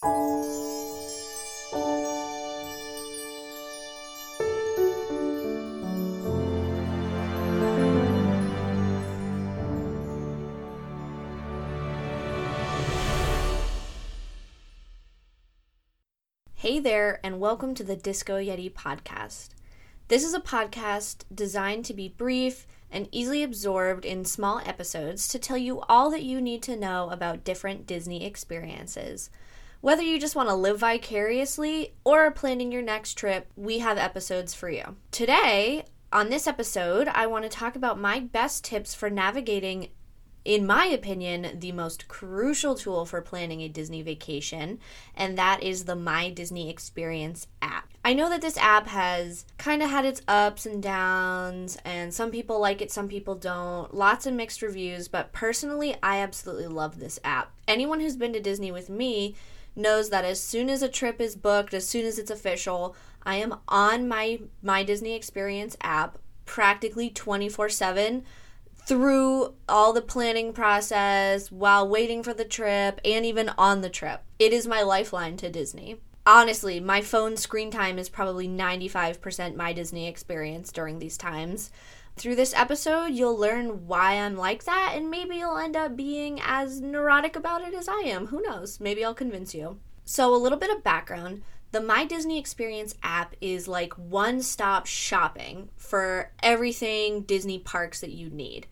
Hey there, and welcome to the Disco Yeti podcast. This is a podcast designed to be brief and easily absorbed in small episodes to tell you all that you need to know about different Disney experiences. Whether you just want to live vicariously or are planning your next trip, we have episodes for you. Today, on this episode, I want to talk about my best tips for navigating in my opinion, the most crucial tool for planning a Disney vacation, and that is the My Disney Experience app. I know that this app has kind of had its ups and downs, and some people like it, some people don't. Lots of mixed reviews, but personally, I absolutely love this app. Anyone who's been to Disney with me knows that as soon as a trip is booked, as soon as it's official, I am on my My Disney Experience app practically 24 7 through all the planning process while waiting for the trip and even on the trip. It is my lifeline to Disney. Honestly, my phone screen time is probably 95% my Disney experience during these times. Through this episode, you'll learn why I'm like that, and maybe you'll end up being as neurotic about it as I am. Who knows? Maybe I'll convince you. So, a little bit of background the My Disney Experience app is like one stop shopping for everything Disney parks that you need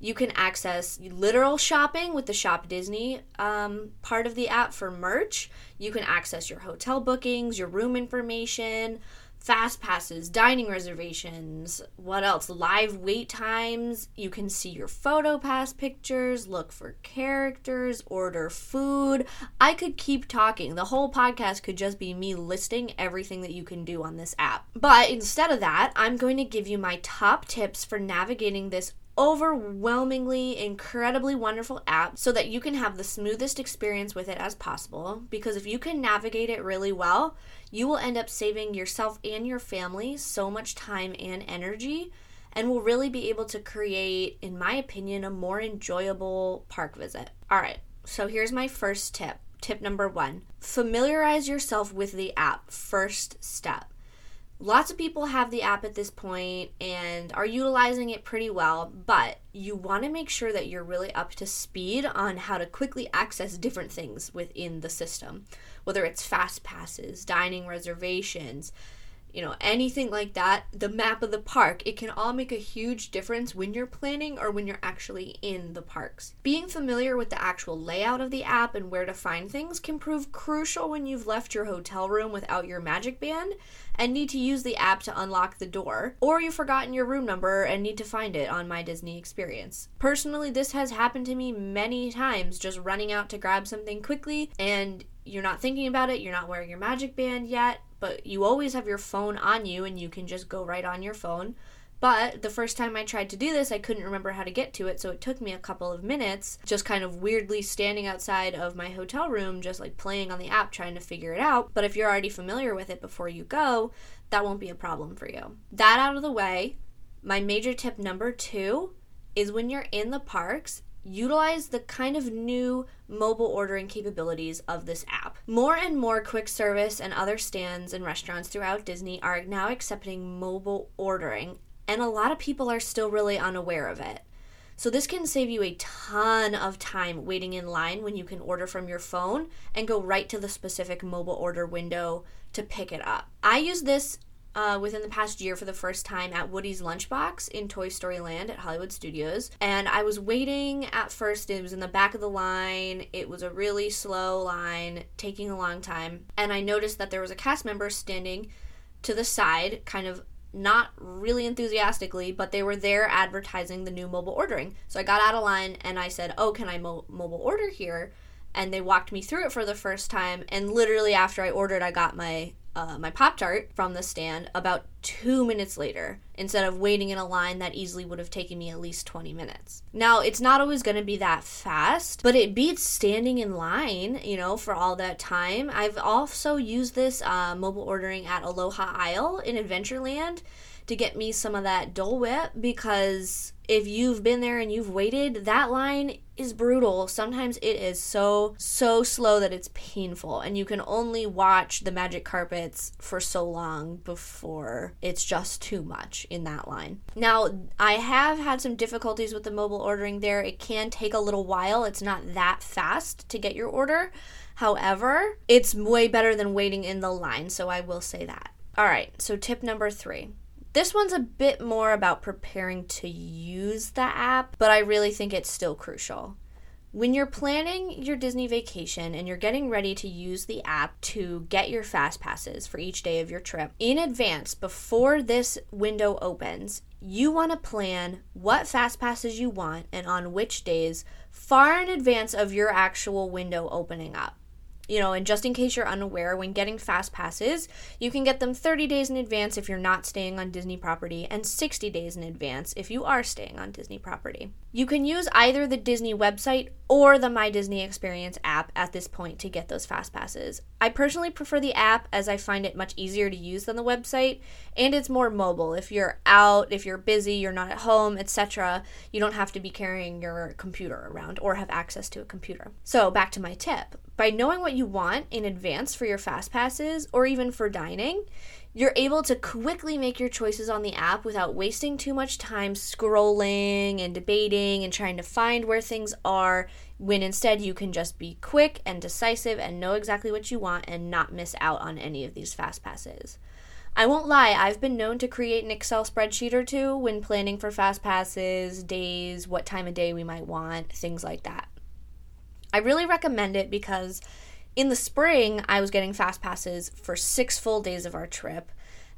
you can access literal shopping with the Shop Disney um, part of the app for merch. You can access your hotel bookings, your room information, fast passes, dining reservations, what else? Live wait times. You can see your photo pass pictures, look for characters, order food. I could keep talking. The whole podcast could just be me listing everything that you can do on this app. But instead of that, I'm going to give you my top tips for navigating this overwhelmingly incredibly wonderful app so that you can have the smoothest experience with it as possible. Because if you can navigate it really well you will end up saving yourself and your family so much time and energy and will really be able to create in my opinion a more enjoyable park visit. All right so here's my first tip tip number 1 familiarize yourself with the app first step Lots of people have the app at this point and are utilizing it pretty well, but you want to make sure that you're really up to speed on how to quickly access different things within the system, whether it's fast passes, dining reservations, you know, anything like that, the map of the park, it can all make a huge difference when you're planning or when you're actually in the parks. Being familiar with the actual layout of the app and where to find things can prove crucial when you've left your hotel room without your magic band and need to use the app to unlock the door, or you've forgotten your room number and need to find it on My Disney Experience. Personally, this has happened to me many times just running out to grab something quickly and you're not thinking about it, you're not wearing your magic band yet, but you always have your phone on you and you can just go right on your phone. But the first time I tried to do this, I couldn't remember how to get to it, so it took me a couple of minutes just kind of weirdly standing outside of my hotel room, just like playing on the app trying to figure it out. But if you're already familiar with it before you go, that won't be a problem for you. That out of the way, my major tip number two is when you're in the parks, utilize the kind of new mobile ordering capabilities of this app. More and more quick service and other stands and restaurants throughout Disney are now accepting mobile ordering, and a lot of people are still really unaware of it. So, this can save you a ton of time waiting in line when you can order from your phone and go right to the specific mobile order window to pick it up. I use this uh, within the past year for the first time at Woody's Lunchbox in Toy Story Land at Hollywood Studios. And I was waiting at first, it was in the back of the line. It was a really slow line, taking a long time. And I noticed that there was a cast member standing to the side, kind of not really enthusiastically, but they were there advertising the new mobile ordering. So I got out of line and I said, Oh, can I mo- mobile order here? And they walked me through it for the first time. And literally after I ordered, I got my uh, my Pop Tart from the stand about two minutes later instead of waiting in a line that easily would have taken me at least 20 minutes. Now, it's not always going to be that fast, but it beats standing in line, you know, for all that time. I've also used this uh, mobile ordering at Aloha Isle in Adventureland to get me some of that Dole Whip because if you've been there and you've waited, that line is brutal. Sometimes it is so, so slow that it's painful, and you can only watch the magic carpets for so long before it's just too much in that line. Now, I have had some difficulties with the mobile ordering there. It can take a little while, it's not that fast to get your order. However, it's way better than waiting in the line, so I will say that. All right, so tip number three. This one's a bit more about preparing to use the app, but I really think it's still crucial. When you're planning your Disney vacation and you're getting ready to use the app to get your fast passes for each day of your trip, in advance, before this window opens, you want to plan what fast passes you want and on which days far in advance of your actual window opening up you know, and just in case you're unaware, when getting fast passes, you can get them 30 days in advance if you're not staying on Disney property and 60 days in advance if you are staying on Disney property. You can use either the Disney website or the My Disney Experience app at this point to get those fast passes. I personally prefer the app as I find it much easier to use than the website and it's more mobile. If you're out, if you're busy, you're not at home, etc., you don't have to be carrying your computer around or have access to a computer. So, back to my tip. By knowing what you want in advance for your fast passes or even for dining, you're able to quickly make your choices on the app without wasting too much time scrolling and debating and trying to find where things are when instead you can just be quick and decisive and know exactly what you want and not miss out on any of these fast passes. I won't lie, I've been known to create an Excel spreadsheet or two when planning for fast passes, days, what time of day we might want, things like that. I really recommend it because in the spring, I was getting fast passes for six full days of our trip,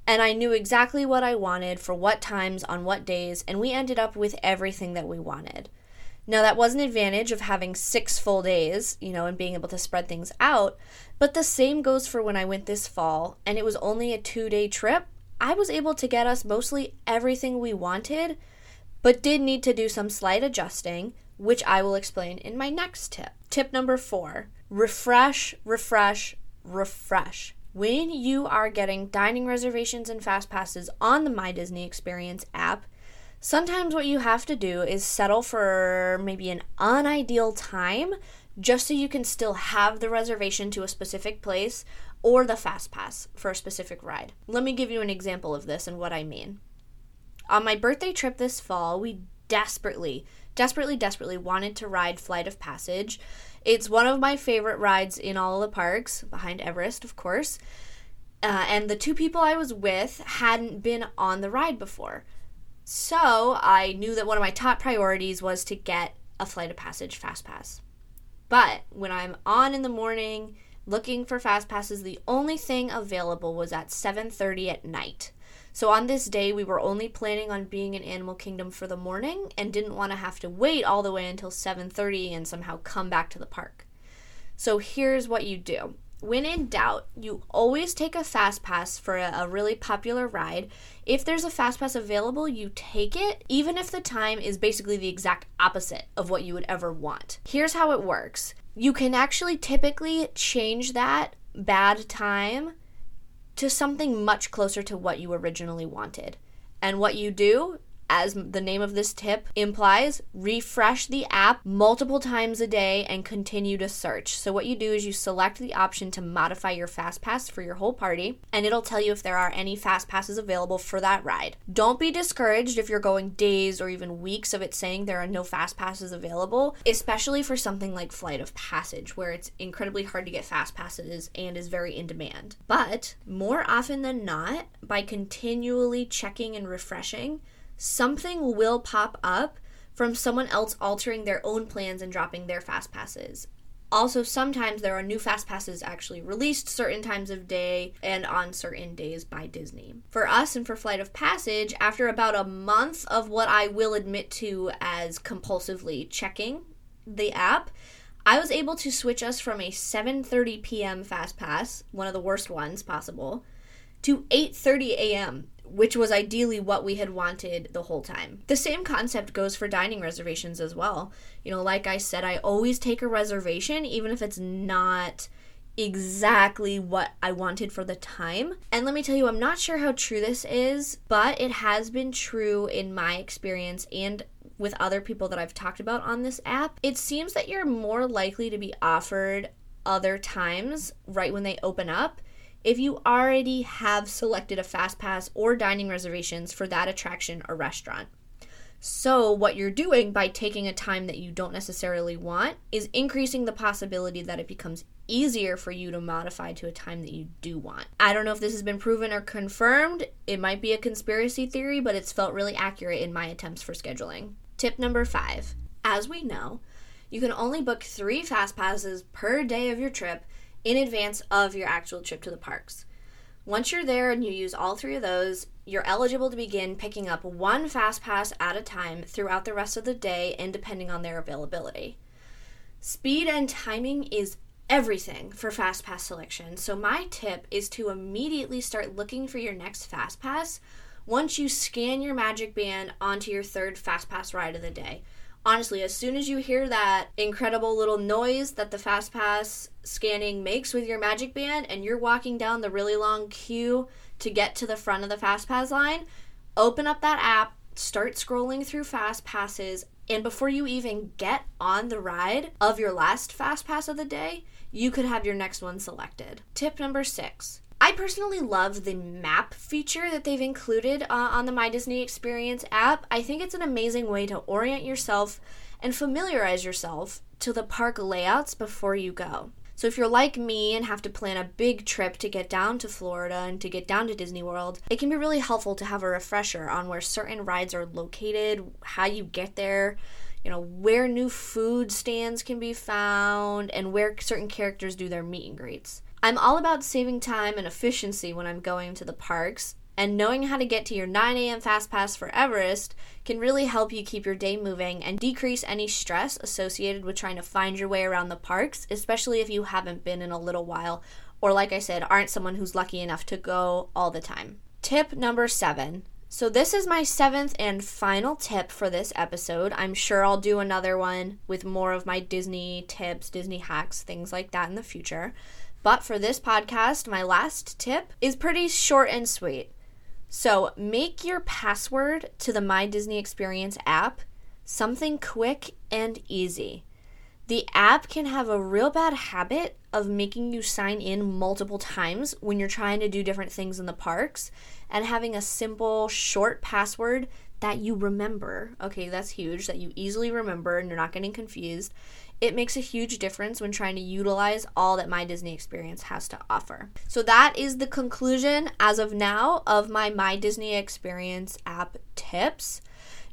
and I knew exactly what I wanted for what times on what days, and we ended up with everything that we wanted. Now, that was an advantage of having six full days, you know, and being able to spread things out, but the same goes for when I went this fall, and it was only a two day trip. I was able to get us mostly everything we wanted, but did need to do some slight adjusting, which I will explain in my next tip. Tip number four refresh, refresh, refresh. When you are getting dining reservations and fast passes on the My Disney Experience app, sometimes what you have to do is settle for maybe an unideal time just so you can still have the reservation to a specific place or the fast pass for a specific ride. Let me give you an example of this and what I mean. On my birthday trip this fall, we desperately, desperately, desperately wanted to ride Flight of Passage. It's one of my favorite rides in all the parks, behind Everest, of course. Uh, and the two people I was with hadn't been on the ride before. So I knew that one of my top priorities was to get a Flight of Passage Fast Pass. But when I'm on in the morning looking for Fast Passes, the only thing available was at 7:30 at night. So on this day, we were only planning on being in Animal Kingdom for the morning and didn't want to have to wait all the way until 7:30 and somehow come back to the park. So here's what you do. When in doubt, you always take a fast pass for a, a, really popular ride. If there's a fast pass available, you take it, even if the time is basically the exact opposite of what you would ever want. Here's how it works you can actually typically change that bad time to something much closer to what you originally wanted. And what you do as the name of this tip implies, refresh the app multiple times a day and continue to search. So, what you do is you select the option to modify your fast pass for your whole party, and it'll tell you if there are any fast passes available for that ride. Don't be discouraged if you're going days or even weeks of it saying there are no fast passes available, especially for something like Flight of Passage, where it's incredibly hard to get fast passes and is very in demand. But more often than not, by continually checking and refreshing, something will pop up from someone else altering their own plans and dropping their fast passes. Also, sometimes there are new fast passes actually released certain times of day and on certain days by Disney. For us and for Flight of Passage, after about a month of what I will admit to as compulsively checking the app, I was able to switch us from a 7:30 p.m. fast pass, one of the worst ones possible, to 8:30 a.m which was ideally what we had wanted the whole time. The same concept goes for dining reservations as well. You know, like I said, I always take a reservation, even if it's not exactly what I wanted for the time. And let me tell you, I'm not sure how true this is, but it has been true in my experience and with other people that I've talked about on this app, it seems that you're more likely to be offered other times right when they open up if you already have selected a fast pass or dining reservations for that attraction or restaurant. So, what you're doing by taking a time that you don't necessarily want is increasing the possibility that it becomes easier for you to modify to a time that you do want. I don't know if this has been proven or confirmed. It might be a conspiracy theory, but it's felt really accurate in my attempts for scheduling. Tip number five As we know, you can only book three fast passes per day of your trip in advance of your actual trip to the parks. Once you're there and you use all three of those, you're eligible to begin picking up one fast pass at a time throughout the rest of the day and depending on their availability. Speed and timing is everything for fast pass selection. So my tip is to immediately start looking for your next fast pass once you scan your magic band onto your third fast pass ride of the day honestly, as soon as you hear that incredible little noise that the fast pass scanning makes with your Magic Band and you're walking down the really long queue to get to the front of the fast pass line, open up that app, start scrolling through fast passes, and before you even get on the ride of your last fast pass of the day, you could have your next one selected. Tip number six I personally love the map feature that they've included uh, on the My Disney Experience app. I think it's an amazing way to orient yourself and familiarize yourself to the park layouts before you go. So if you're like me and have to plan a big trip to get down to Florida and to get down to Disney World, it can be really helpful to have a refresher on where certain rides are located, how you get there, you know, where new food stands can be found, and where certain characters do their meet and greets. I'm all about saving time and efficiency when I'm going to the parks, and knowing how to get to your 9 a.m. Fast Pass for Everest can really help you keep your day moving and decrease any stress associated with trying to find your way around the parks, especially if you haven't been in a little while, or like I said, aren't someone who's lucky enough to go all the time. Tip number seven. So, this is my seventh and final tip for this episode. I'm sure I'll do another one with more of my Disney tips, Disney hacks, things like that in the future. But for this podcast, my last tip is pretty short and sweet. So make your password to the My Disney Experience app something quick and easy. The app can have a real bad habit of making you sign in multiple times when you're trying to do different things in the parks, and having a simple, short password that you remember. Okay, that's huge, that you easily remember and you're not getting confused it makes a huge difference when trying to utilize all that my Disney experience has to offer. So that is the conclusion as of now of my My Disney Experience app tips.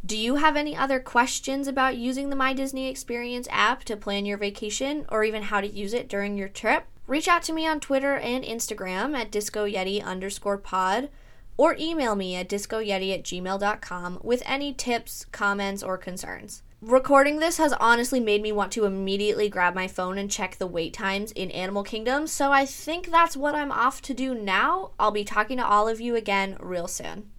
Do you have any other questions about using the My Disney Experience app to plan your vacation or even how to use it during your trip? Reach out to me on Twitter and Instagram at discoyeti underscore pod or email me at discoyeti at gmail.com with any tips, comments, or concerns. Recording this has honestly made me want to immediately grab my phone and check the wait times in Animal Kingdom, so I think that's what I'm off to do now. I'll be talking to all of you again real soon.